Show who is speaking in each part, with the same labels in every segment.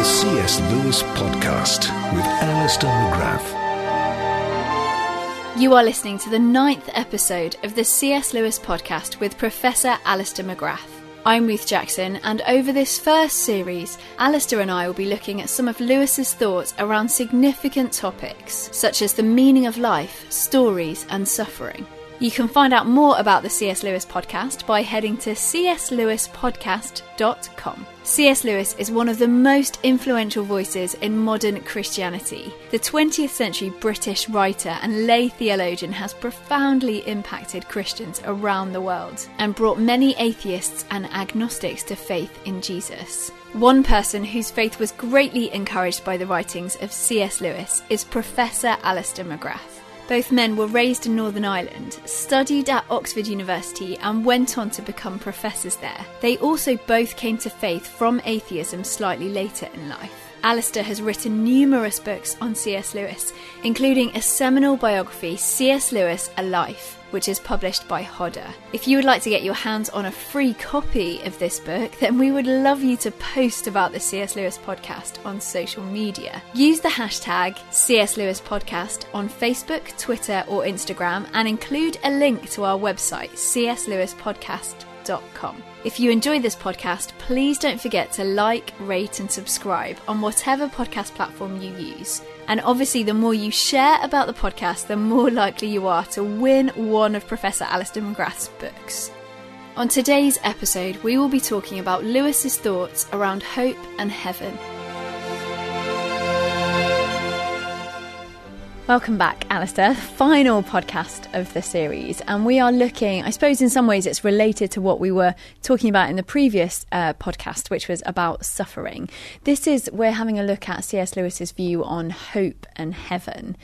Speaker 1: The C.S. Lewis Podcast with Alister McGrath.
Speaker 2: You are listening to the ninth episode of the C.S. Lewis podcast with Professor Alister McGrath. I'm Ruth Jackson, and over this first series, Alister and I will be looking at some of Lewis's thoughts around significant topics, such as the meaning of life, stories, and suffering. You can find out more about the C.S. Lewis podcast by heading to cslewispodcast.com. C.S. Lewis is one of the most influential voices in modern Christianity. The 20th century British writer and lay theologian has profoundly impacted Christians around the world and brought many atheists and agnostics to faith in Jesus. One person whose faith was greatly encouraged by the writings of C.S. Lewis is Professor Alister McGrath. Both men were raised in Northern Ireland, studied at Oxford University, and went on to become professors there. They also both came to faith from atheism slightly later in life. Alister has written numerous books on C.S. Lewis, including a seminal biography, C.S. Lewis A Life, which is published by Hodder. If you would like to get your hands on a free copy of this book, then we would love you to post about the C.S. Lewis podcast on social media. Use the hashtag C.S. Lewis podcast on Facebook, Twitter, or Instagram and include a link to our website, cslewispodcast.com. If you enjoy this podcast, please don't forget to like, rate, and subscribe on whatever podcast platform you use. And obviously, the more you share about the podcast, the more likely you are to win one of Professor Alister McGrath's books. On today's episode, we will be talking about Lewis's thoughts around hope and heaven. Welcome back, Alister. Final podcast of the series. And we are looking, I suppose, in some ways, it's related to what we were talking about in the previous uh, podcast, which was about suffering. This is, we're having a look at C.S. Lewis's view on hope and heaven.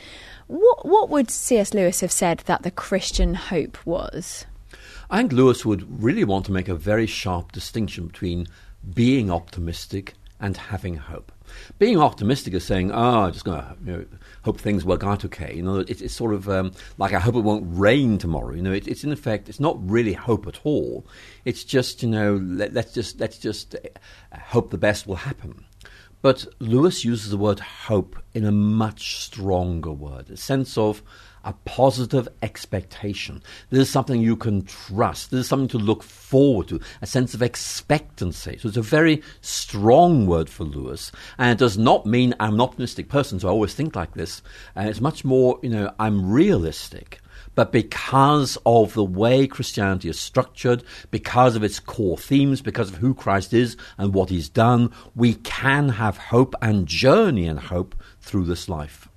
Speaker 2: What, what would C.S. Lewis have said that the Christian hope was?
Speaker 3: I think Lewis would really want to make a very sharp distinction between being optimistic and having hope. Being optimistic is saying, "Oh, I'm just going to you know, hope things work out okay." You know, it's, it's sort of um, like I hope it won't rain tomorrow. You know, it, it's in effect, it's not really hope at all. It's just you know, let, us just let's just uh, hope the best will happen. But Lewis uses the word hope in a much stronger word, a sense of a positive expectation. This is something you can trust. This is something to look forward to, a sense of expectancy. So it's a very strong word for Lewis. And it does not mean I'm an optimistic person, so I always think like this. And it's much more, you know, I'm realistic. But because of the way Christianity is structured, because of its core themes, because of who Christ is and what he's done, we can have hope and journey in hope through this life.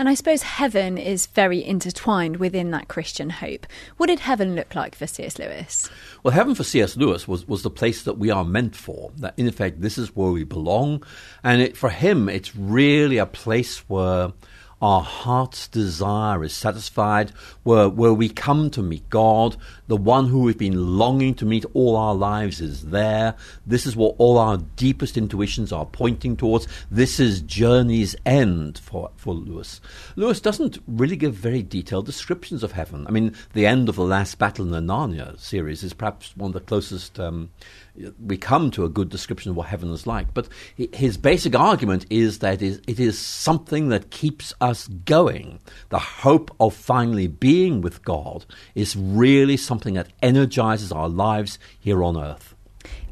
Speaker 2: And I suppose heaven is very intertwined within that Christian hope. What did heaven look like for C.S. Lewis?
Speaker 3: Well, heaven for C.S. Lewis was, was the place that we are meant for. That in effect, this is where we belong. And it, for him, it's really a place where our heart's desire is satisfied, where, where we come to meet God, the one who we've been longing to meet all our lives is there. This is what all our deepest intuitions are pointing towards. This is journey's end for, for Lewis. Lewis doesn't really give very detailed descriptions of heaven. I mean, the end of the last battle in the Narnia series is perhaps one of the closest um, we come to a good description of what heaven is like. But his basic argument is that it is something that keeps us going. The hope of finally being with God is really something that energizes our lives here on earth.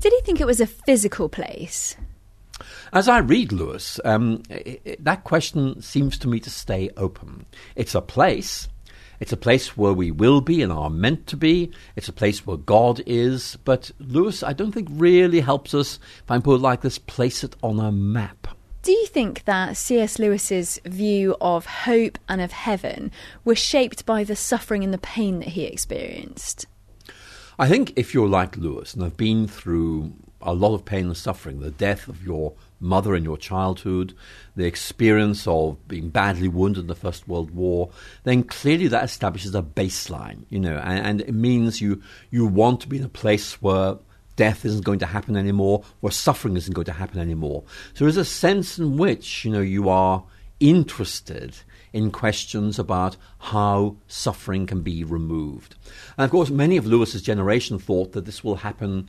Speaker 2: Did he think it was a physical place?
Speaker 3: As I read Lewis, um, that question seems to me to stay open. It's a place, It's a place where we will be and are meant to be. It's a place where God is. But Lewis, I don't think really helps us, put it like this, place it on a map.
Speaker 2: Do you think that C.S. Lewis's view of hope and of heaven was shaped by the suffering and the pain that he experienced?
Speaker 3: I think if you're like Lewis and have been through a lot of pain and suffering, the death of your mother in your childhood, the experience of being badly wounded in the First World War, then clearly that establishes a baseline, you know, and, and it means you you want to be in a place where death isn't going to happen anymore, where suffering isn't going to happen anymore. So there's a sense in which, you know, you are interested in questions about how suffering can be removed. And of course, many of Lewis's generation thought that this will happen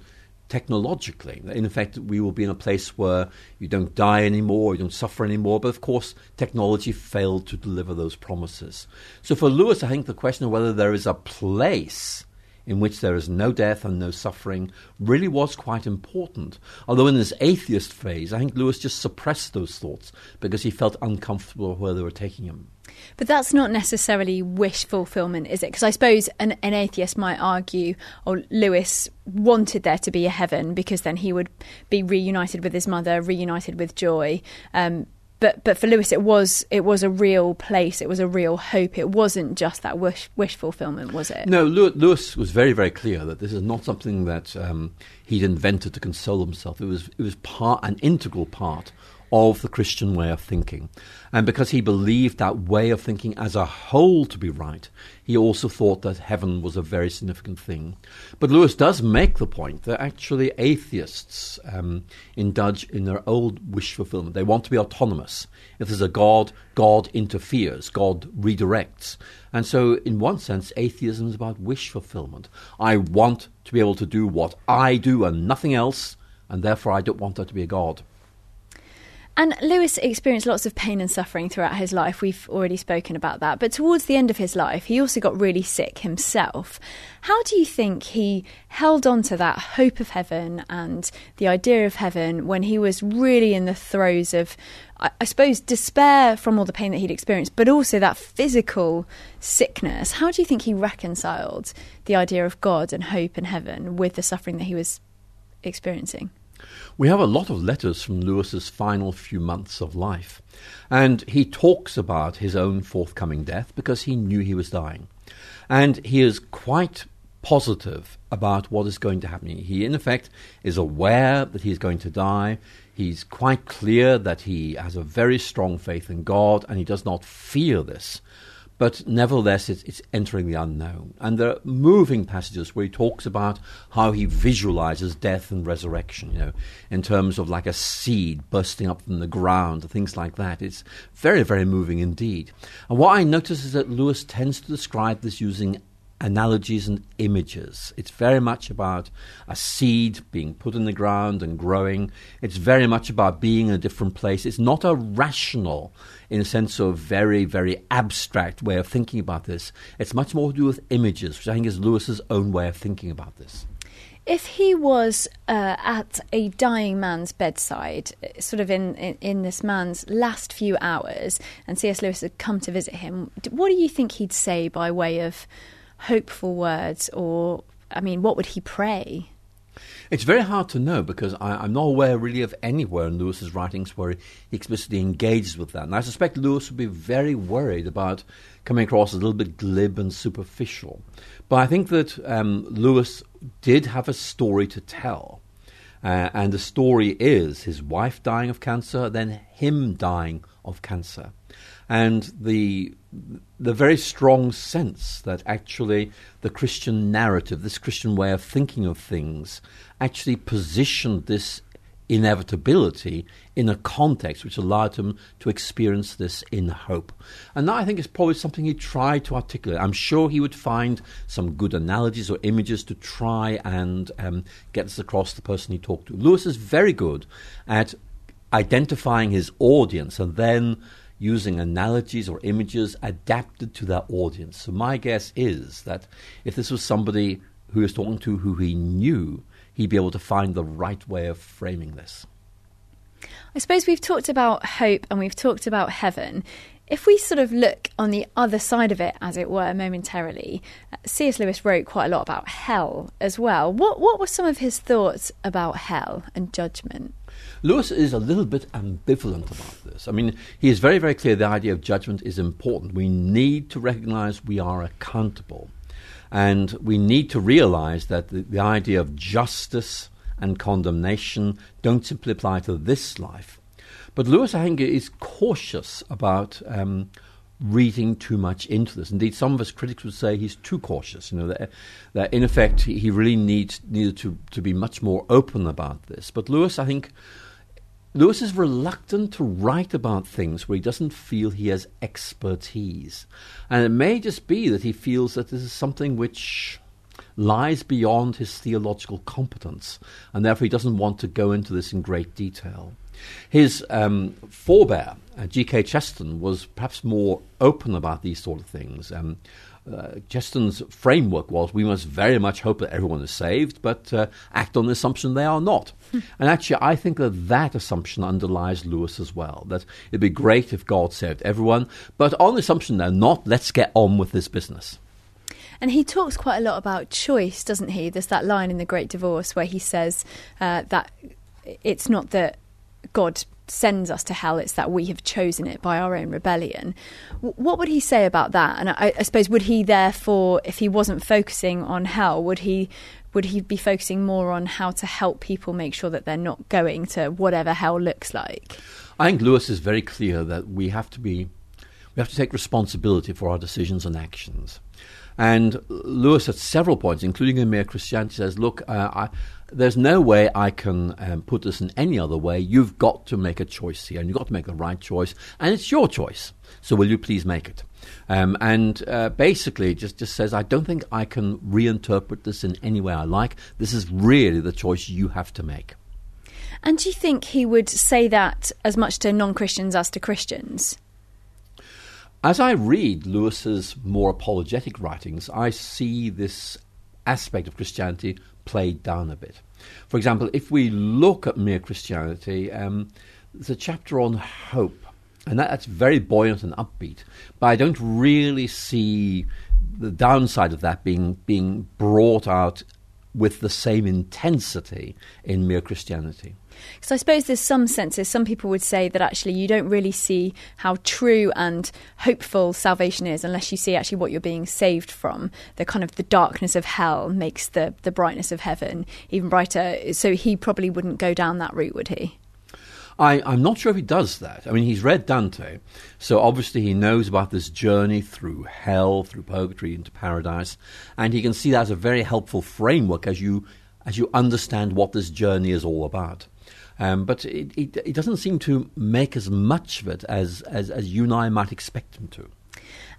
Speaker 3: technologically. In effect, we will be in a place where you don't die anymore, you don't suffer anymore. But of course, technology failed to deliver those promises. So for Lewis, I think the question of whether there is a place in which there is no death and no suffering really was quite important. Although in his atheist phase, I think Lewis just suppressed those thoughts because he felt uncomfortable where they were taking him.
Speaker 2: But that's not necessarily wish fulfillment, is it? Because I suppose an, an, atheist might argue, oh, Lewis wanted there to be a heaven because then he would be reunited with his mother, reunited with joy. Um, but but for Lewis, it was it was a real place. It was a real hope. It wasn't just that wish wish fulfillment, was it?
Speaker 3: No, Lewis was very very clear that this is not something that um, he'd invented to console himself. It was it was part an integral part of the Christian way of thinking. And because he believed that way of thinking as a whole to be right, he also thought that heaven was a very significant thing. But Lewis does make the point that actually atheists um, indulge in their old wish fulfillment. They want to be autonomous. If there's a God, God interferes, God redirects. And so, in one sense, atheism is about wish fulfillment. I want to be able to do what I do and nothing else, and therefore I don't want there to be a God.
Speaker 2: And Lewis experienced lots of pain and suffering throughout his life. We've already spoken about that. But towards the end of his life, he also got really sick himself. How do you think he held on to that hope of heaven and the idea of heaven when he was really in the throes of, I suppose, despair from all the pain that he'd experienced, but also that physical sickness? How do you think he reconciled the idea of God and hope and heaven with the suffering that he was experiencing?
Speaker 3: We have a lot of letters from Lewis's final few months of life, and he talks about his own forthcoming death because he knew he was dying. And he is quite positive about what is going to happen. He, in effect, is aware that he is going to die. He's quite clear that he has a very strong faith in God, and he does not fear this but nevertheless it's, it's, entering the unknown. And there are moving passages where he talks about how he visualizes death and resurrection, you know, in terms of like a seed bursting up from the ground, things like that. It's very, very moving indeed. And what I notice is that Lewis tends to describe this using analogies and images. It's very much about a seed being put in the ground and growing. It's very much about being in a different place. It's not a rational, in a sense of very, very abstract way of thinking about this. It's much more to do with images, which I think is Lewis's own way of thinking about this.
Speaker 2: If he was uh, at a dying man's bedside, sort of in, in, in this man's last few hours, and C.S. Lewis had come to visit him, what do you think he'd say by way of hopeful words, or I mean, what would he pray?
Speaker 3: It's very hard to know because I, am not aware really of anywhere in Lewis's writings where he explicitly engages with that. And I suspect Lewis would be very worried about coming across as a little bit glib and superficial. But I think that um, Lewis did have a story to tell. Uh, and the story is his wife dying of cancer, then him dying of cancer. And the the very strong sense that actually the Christian narrative, this Christian way of thinking of things, actually positioned this inevitability in a context which allowed him to experience this in hope. And that I think is probably something he tried to articulate. I'm sure he would find some good analogies or images to try and um, get this across the person he talked to. Lewis is very good at identifying his audience and then using analogies or images adapted to that audience. So my guess is that if this was somebody who he was talking to who he knew, he'd be able to find the right way of framing this.
Speaker 2: I suppose we've talked about hope and we've talked about heaven. If we sort of look on the other side of it, as it were, momentarily, uh, C.S. Lewis wrote quite a lot about hell as well. What what were some of his thoughts about hell and judgment?
Speaker 3: Lewis is a little bit ambivalent about this. I mean, he is very, very clear the idea of judgment is important. We need to recognize we are accountable. And we need to realize that the, the idea of justice and condemnation don't simply apply to this life, but Lewis, I think, is cautious about um, reading too much into this. Indeed, some of his critics would say he's too cautious. You know that, that in effect he, really needs needed to to be much more open about this. But Lewis, I think. Lewis is reluctant to write about things where he doesn't feel he has expertise. And it may just be that he feels that this is something which lies beyond his theological competence, and therefore he doesn't want to go into this in great detail. His um, forebear, uh, G.K. Chesterton, was perhaps more open about these sort of things. Um, uh, Chesterton's framework was we must very much hope that everyone is saved, but uh, act on the assumption they are not. And actually, I think that that assumption underlies Lewis as well. That it'd be great if God saved everyone, but on the assumption they're not, let's get on with this business.
Speaker 2: And he talks quite a lot about choice, doesn't he? There's that line in The Great Divorce where he says uh, that it's not that God sends us to hell, it's that we have chosen it by our own rebellion. What would he say about that? And I, I, suppose, would he therefore, if he wasn't focusing on hell, would he? Would he be focusing more on how to help people make sure that they're not going to whatever hell looks like?
Speaker 3: I think Lewis is very clear that we have to be, we have to take responsibility for our decisions and actions. And Lewis, at several points, including in Mere Christianity, says, "Look, uh, I, there's no way I can um, put this in any other way. You've got to make a choice here, and you've got to make the right choice, and it's your choice. So will you please make it? Um, and uh, basically, just just says, I don't think I can reinterpret this in any way I like. This is really the choice you have to make.
Speaker 2: And do you think he would say that as much to non Christians as to Christians?
Speaker 3: As I read Lewis's more apologetic writings, I see this aspect of Christianity played down a bit. For example, if we look at mere Christianity, um, there's a chapter on hope, and that, that's very buoyant and upbeat. But I don't really see the downside of that being being brought out with the same intensity in mere Christianity.
Speaker 2: Because I suppose there's some senses, some people would say that actually you don't really see how true and hopeful salvation is unless you see actually what you're being saved from. The kind of the darkness of hell makes the, the brightness of heaven even brighter. So he probably wouldn't go down that route, would he?
Speaker 3: I, am not sure if he does that. I mean, he's read Dante, so obviously he knows about this journey through hell, through purgatory into paradise, and he can see that as a very helpful framework as you as you understand what this journey is all about. Um, but it, it, it, doesn't seem to make as much of it as, as, as you and I might expect him to.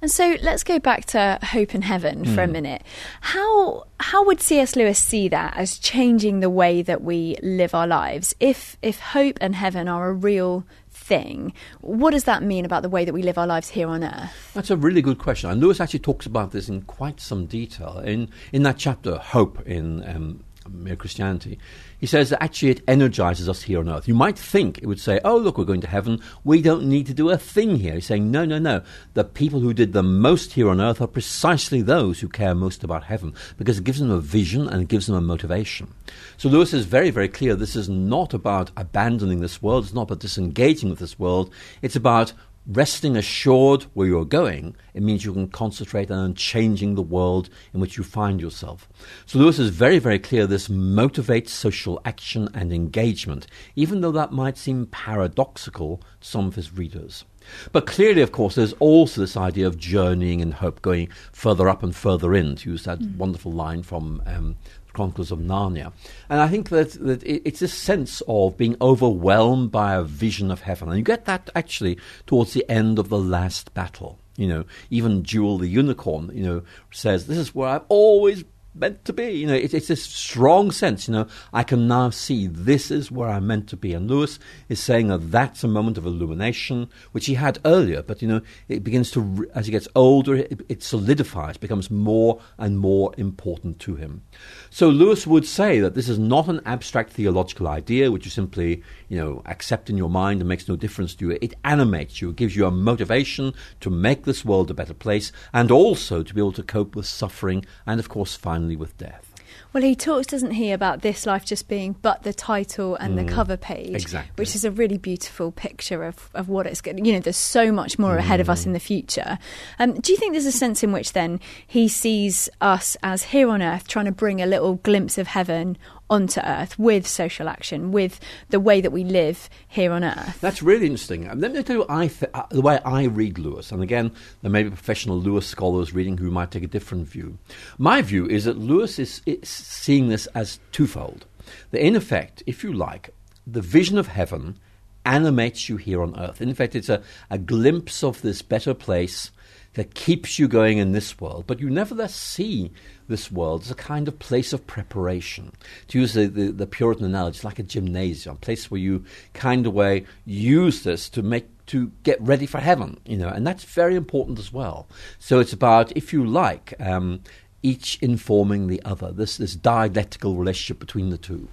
Speaker 2: And so let's go back to hope and heaven for mm. a hmm. minute. How how would C.S. Lewis see that as changing the way that we live our lives? If if hope and heaven are a real thing, what does that mean about the way that we live our lives here on earth?
Speaker 3: That's a really good question. And Lewis actually talks about this in quite some detail in in that chapter, Hope in um, Mere Christianity. He says that actually it energizes us here on earth. You might think it would say, oh, look, we're going to heaven. We don't need to do a thing here. He's saying, no, no, no. The people who did the most here on earth are precisely those who care most about heaven because it gives them a vision and it gives them a motivation. So Lewis is very, very clear this is not about abandoning this world. It's not about disengaging with this world. It's about resting assured where you're going, it means you can concentrate on changing the world in which you find yourself. So Lewis is very, very clear this motivates social action and engagement, even though that might seem paradoxical to some of his readers. But clearly, of course, there's also this idea of journeying in hope, going further up and further in, to use that mm. wonderful line from um, Chronicles of Narnia. And I think that, that it's this sense of being overwhelmed by a vision of heaven. And you get that actually towards the end of the last battle. You know, even Jewel the unicorn, you know, says, This is where I've always meant to be. You know, it, it's this strong sense. You know, I can now see this is where I'm meant to be. And Lewis is saying that that's a moment of illumination, which he had earlier. But you know, it begins to as he gets older, it, it solidifies, becomes more and more important to him. So Lewis would say that this is not an abstract theological idea, which you simply you know accept in your mind and makes no difference to you. It animates you, it gives you a motivation to make this world a better place, and also to be able to cope with suffering, and of course, finally with death.
Speaker 2: Well, he talks, doesn't he, about this life just being but the title and mm, the cover page,
Speaker 3: exactly.
Speaker 2: which is a really beautiful picture of, of what it's going. You know, there's so much more mm. ahead of us mm. in the future. Um, do you think there's a sense in which then he sees us as here on earth trying to bring a little glimpse of heaven onto earth with social action, with the way that we live here on earth.
Speaker 3: That's really interesting. And let me tell you I th- uh, the way I read Lewis. And again, there may be professional Lewis scholars reading who might take a different view. My view is that Lewis is, is seeing this as twofold. That in effect, if you like, the vision of heaven animates you here on earth. In fact, it's a, a glimpse of this better place that keeps you going in this world, but you nevertheless see this world is a kind of place of preparation. To use the, the, the Puritan analogy, it's like a gymnasium, a place where you kind of way use this to make to get ready for heaven, you know, and that's very important as well. So it's about, if you like, um, each informing the other, this, this dialectical relationship between the two.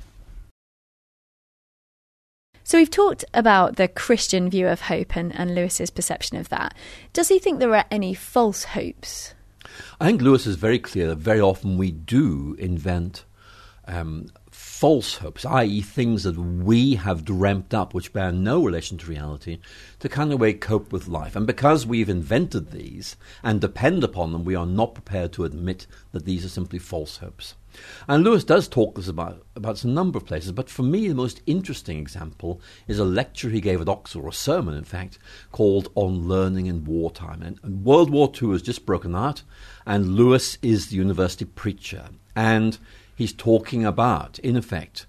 Speaker 2: So we've talked about the Christian view of hope and, and Lewis's perception of that. Does he think there are any false hopes?
Speaker 3: I think Lewis is very clear that very often we do invent um, false hopes, i.e., things that we have dreamt up which bear no relation to reality, to kind of way cope with life. And because we've invented these and depend upon them, we are not prepared to admit that these are simply false hopes. And Lewis does talk this about, about a number of places, but for me, the most interesting example is a lecture he gave at Oxford, or a sermon, in fact, called On Learning in Wartime. And, and World War II has just broken out, and Lewis is the university preacher. And he's talking about, in effect,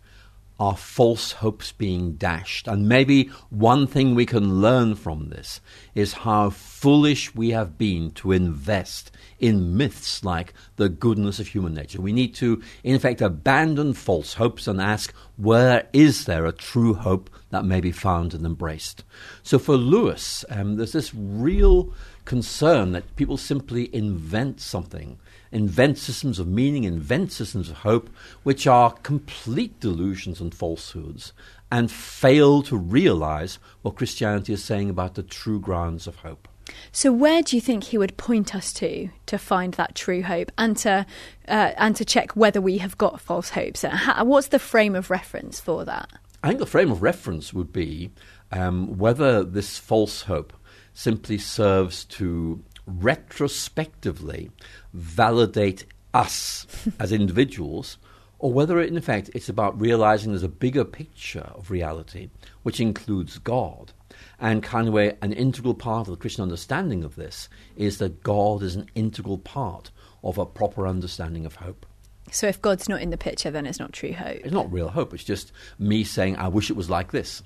Speaker 3: our false hopes being dashed. And maybe one thing we can learn from this is how foolish we have been to invest in myths like the goodness of human nature. We need to, in effect, abandon false hopes and ask, where is there a true hope that may be found and embraced? So for Lewis, um, there's this real concern that people simply invent something invent systems of meaning, invent systems of hope, which are complete delusions and falsehoods, and fail to realize what Christianity is saying about the true grounds of hope.
Speaker 2: So, where do you think he would point us to to find that true hope, and to uh, and to check whether we have got false hopes? How, what's the frame of reference for that?
Speaker 3: I think the frame of reference would be um, whether this false hope simply serves to retrospectively validate us as individuals, or whether, in fact, it's about realizing there's a bigger picture of reality, which includes God. And kind of way, an integral part of the Christian understanding of this is that God is an integral part of a proper understanding of hope.
Speaker 2: So if God's not in the picture, then it's not true hope.
Speaker 3: It's not real hope. It's just me saying, I wish it was like this.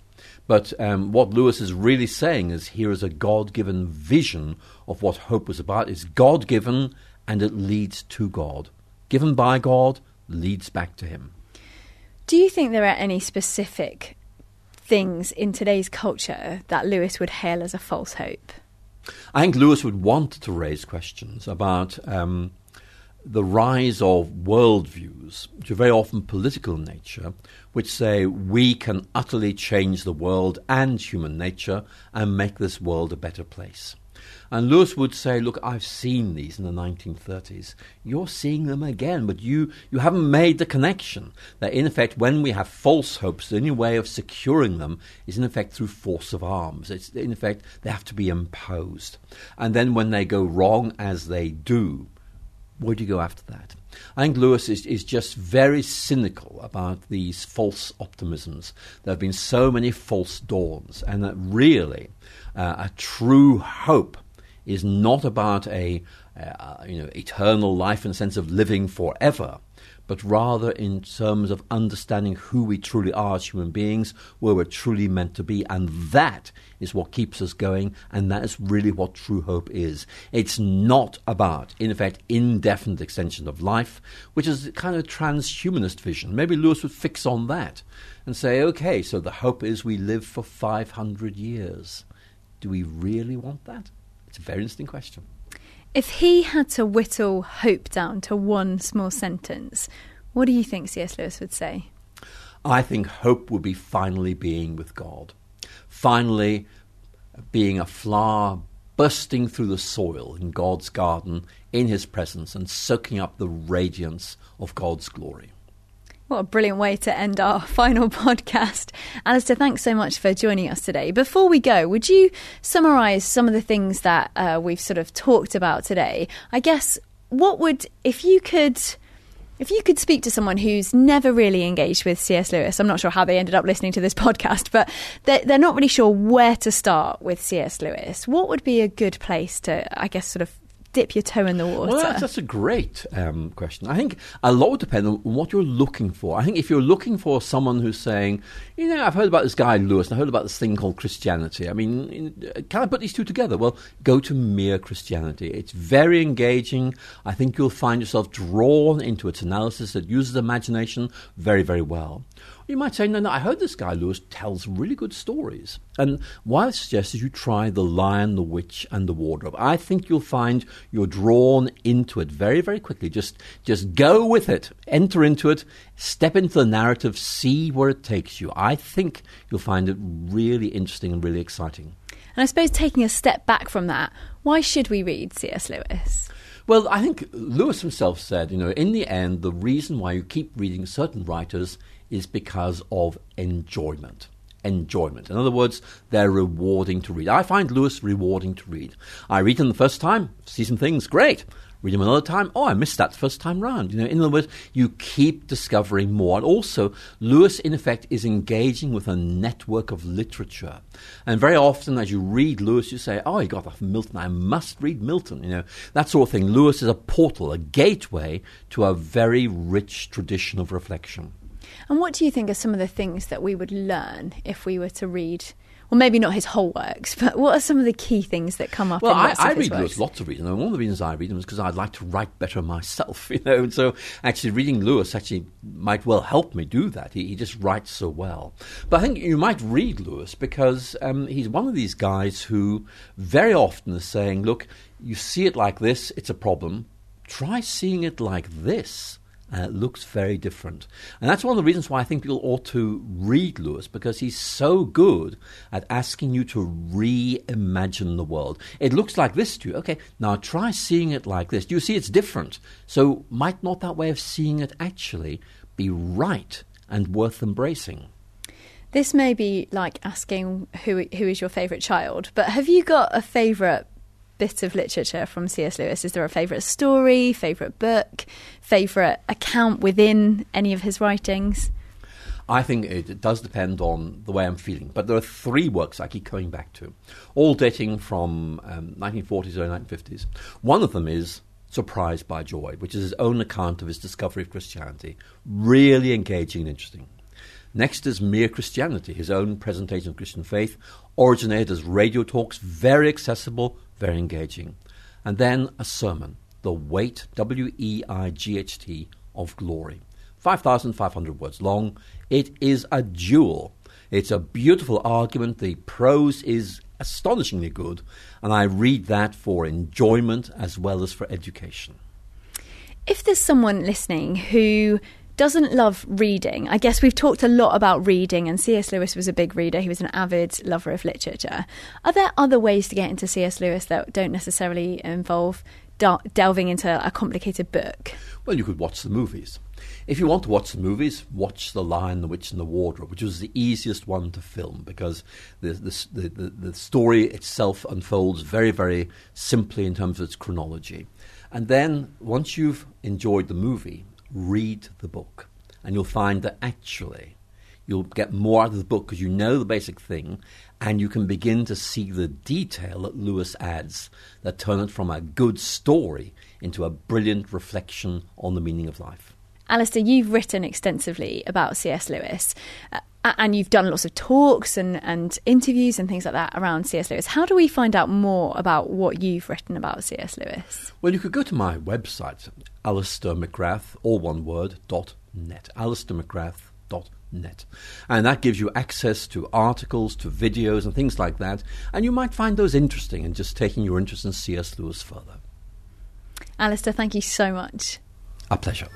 Speaker 3: But um, what Lewis is really saying is here is a God given vision of what hope was about. It's God given and it leads to God. Given by God, leads back to Him.
Speaker 2: Do you think there are any specific things in today's culture that Lewis would hail as a false hope?
Speaker 3: I think Lewis would want to raise questions about um, the rise of worldviews, which are very often political in nature, which say we can utterly change the world and human nature and make this world a better place. And Lewis would say, Look, I've seen these in the 1930s. You're seeing them again, but you, you haven't made the connection that, in effect, when we have false hopes, the only way of securing them is, in effect, through force of arms. It's, in effect, they have to be imposed. And then when they go wrong, as they do, where do you go after that? I think Lewis is, is just very cynical about these false optimisms. There have been so many false dawns, and that really uh, a true hope is not about a uh, you know eternal life in the sense of living forever, but rather in terms of understanding who we truly are as human beings, where we're truly meant to be. And that is what keeps us going, and that is really what true hope is. It's not about, in effect, indefinite extension of life, which is kind of transhumanist vision. Maybe Lewis would fix on that and say, okay, so the hope is we live for 500 years. Do we really want that? It's a very interesting question.
Speaker 2: If he had to whittle hope down to one small sentence, what do you think C.S. Lewis would say?
Speaker 3: I think hope would be finally being with God, finally being a flower bursting through the soil in God's garden in his presence and soaking up the radiance of God's glory.
Speaker 2: What a brilliant way to end our final podcast. Alister, thanks so much for joining us today. Before we go, would you summarise some of the things that uh, we've sort of talked about today? I guess, what would, if you could. If you could speak to someone who's never really engaged with C.S. Lewis, I'm not sure how they ended up listening to this podcast, but they're, they're not really sure where to start with C.S. Lewis. What would be a good place to, I guess, sort of dip your toe in the water?
Speaker 3: Well, that's, that's a great um, question. I think a lot would depend on what you're looking for. I think if you're looking for someone who's saying, you know, I've heard about this guy Lewis, and I heard about this thing called Christianity. I mean, can I put these two together? Well, go to Mere Christianity. It's very engaging. I think you'll find yourself drawn into its analysis that uses imagination very, very well. You might say, no, no, I heard this guy, Lewis, tells really good stories. And what I suggest is you try The Lion, the Witch, and the Wardrobe. I think you'll find you're drawn into it very, very quickly. Just, just go with it, enter into it, step into the narrative, see where it takes you. I think you'll find it really interesting and really exciting.
Speaker 2: And I suppose taking a step back from that, why should we read C.S. Lewis?
Speaker 3: Well, I think Lewis himself said, you know, in the end, the reason why you keep reading certain writers is because of enjoyment. Enjoyment. In other words, they're rewarding to read. I find Lewis rewarding to read. I read them the first time, see some things, great. Read them another time, oh, I missed that the first time round. You know, in other words, you keep discovering more. And also, Lewis, in effect, is engaging with a network of literature. And very often, as you read Lewis, you say, oh, he got from Milton. I must read Milton. You know, that sort of thing. Lewis is a portal, a gateway to a very rich tradition of reflection.
Speaker 2: And what do you think are some of the things that we would learn if we were to read? Well, maybe not his whole works, but what are some of the key things that come up?
Speaker 3: Well,
Speaker 2: I,
Speaker 3: I read Lewis lots of and one of the reasons I read them is because I'd like to write better myself, you know. And so, actually, reading Lewis actually might well help me do that. He, he just writes so well. But I think you might read Lewis because um, he's one of these guys who very often is saying, "Look, you see it like this, it's a problem. Try seeing it like this." Uh, looks very different. And that's one of the reasons why I think people ought to read Lewis, because he's so good at asking you to reimagine the world. It looks like this to you. Okay, now try seeing it like this. Do you see it's different? So, might not that way of seeing it actually be right and worth embracing?
Speaker 2: This may be like asking who who is your favourite child, but have you got a favourite bit of literature from C.S. Lewis? Is there a favourite story, favourite book, favourite account within any of his writings?
Speaker 3: I think it does depend on the way I'm feeling. But there are three works I keep coming back to, all dating from um, 1940s or 1950s. One of them is Surprised by Joy, which is his own account of his discovery of Christianity. Really engaging and interesting. Next is Mere Christianity, his own presentation of Christian faith, originated as radio talks, very accessible, very engaging. And then a sermon, The Weight, W E I G H T, of Glory. 5,500 words long. It is a jewel. It's a beautiful argument. The prose is astonishingly good, and I read that for enjoyment as well as for education.
Speaker 2: If there's someone listening who doesn't love reading. I guess we've talked a lot about reading, and C.S. Lewis was a big reader. He was an avid lover of literature. Are there other ways to get into C.S. Lewis that don't necessarily involve del- delving into a complicated book?
Speaker 3: Well, you could watch the movies. If you want to watch the movies, watch The Lion, the Witch, and the Wardrobe, which was the easiest one to film because the, the, the, the story itself unfolds very, very simply in terms of its chronology. And then once you've enjoyed the movie, read the book. And you'll find that actually you'll get more out of the book because you know the basic thing and you can begin to see the detail that Lewis adds that turn it from a good story into a brilliant reflection on the meaning of life.
Speaker 2: Alister, you've written extensively about C.S. Lewis. Uh, and you've done lots of talks and, and interviews and things like that around C.S. Lewis. How do we find out more about what you've written about C.S. Lewis?
Speaker 3: Well, you could go to my website, Alister McGrath, all one word, dot net. Alister McGrath dot net. And that gives you access to articles, to videos, and things like that. And you might find those interesting and just taking your interest in C.S. Lewis further.
Speaker 2: Alister, thank you so much.
Speaker 3: A pleasure.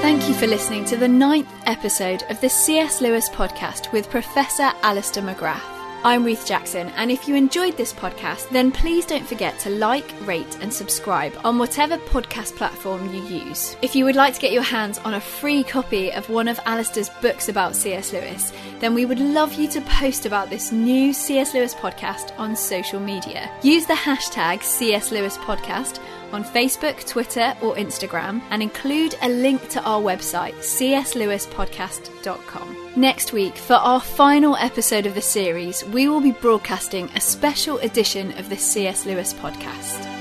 Speaker 2: Thank you for listening to the ninth episode of the C.S. Lewis podcast with Professor Alister McGrath. I'm Ruth Jackson, and if you enjoyed this podcast, then please don't forget to like, rate, and subscribe on whatever podcast platform you use. If you would like to get your hands on a free copy of one of Alister's books about C.S. Lewis, then we would love you to post about this new C.S. Lewis podcast on social media. Use the hashtag C.S. Lewis Podcast on Facebook, Twitter, or Instagram and include a link to our website, cslewispodcast.com. Next week, for our final episode of the series, we will be broadcasting a special edition of the C.S. Lewis podcast.